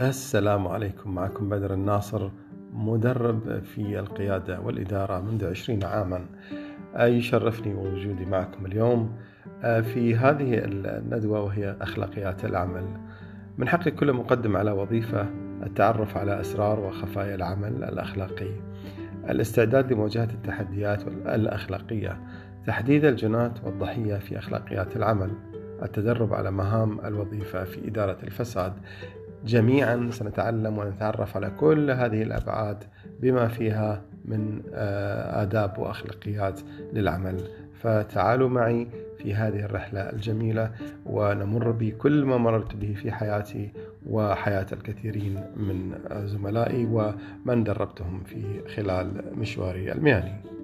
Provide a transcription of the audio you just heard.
السلام عليكم. معكم بدر الناصر مدرب في القيادة والإدارة منذ عشرين عاما. يشرفني وجودي معكم اليوم في هذه الندوة وهي أخلاقيات العمل. من حق كل مقدم على وظيفة التعرف على أسرار وخفايا العمل الأخلاقي. الاستعداد لمواجهة التحديات الأخلاقية. تحديد الجنات والضحية في أخلاقيات العمل. التدرب على مهام الوظيفة في إدارة الفساد. جميعا سنتعلم ونتعرف على كل هذه الأبعاد بما فيها من آه، آداب وأخلاقيات للعمل. فتعالوا معي في هذه الرحلة الجميلة ونمر بكل ما مررت به في حياتي وحياة الكثيرين من زملائي ومن دربتهم في خلال مشواري المهني.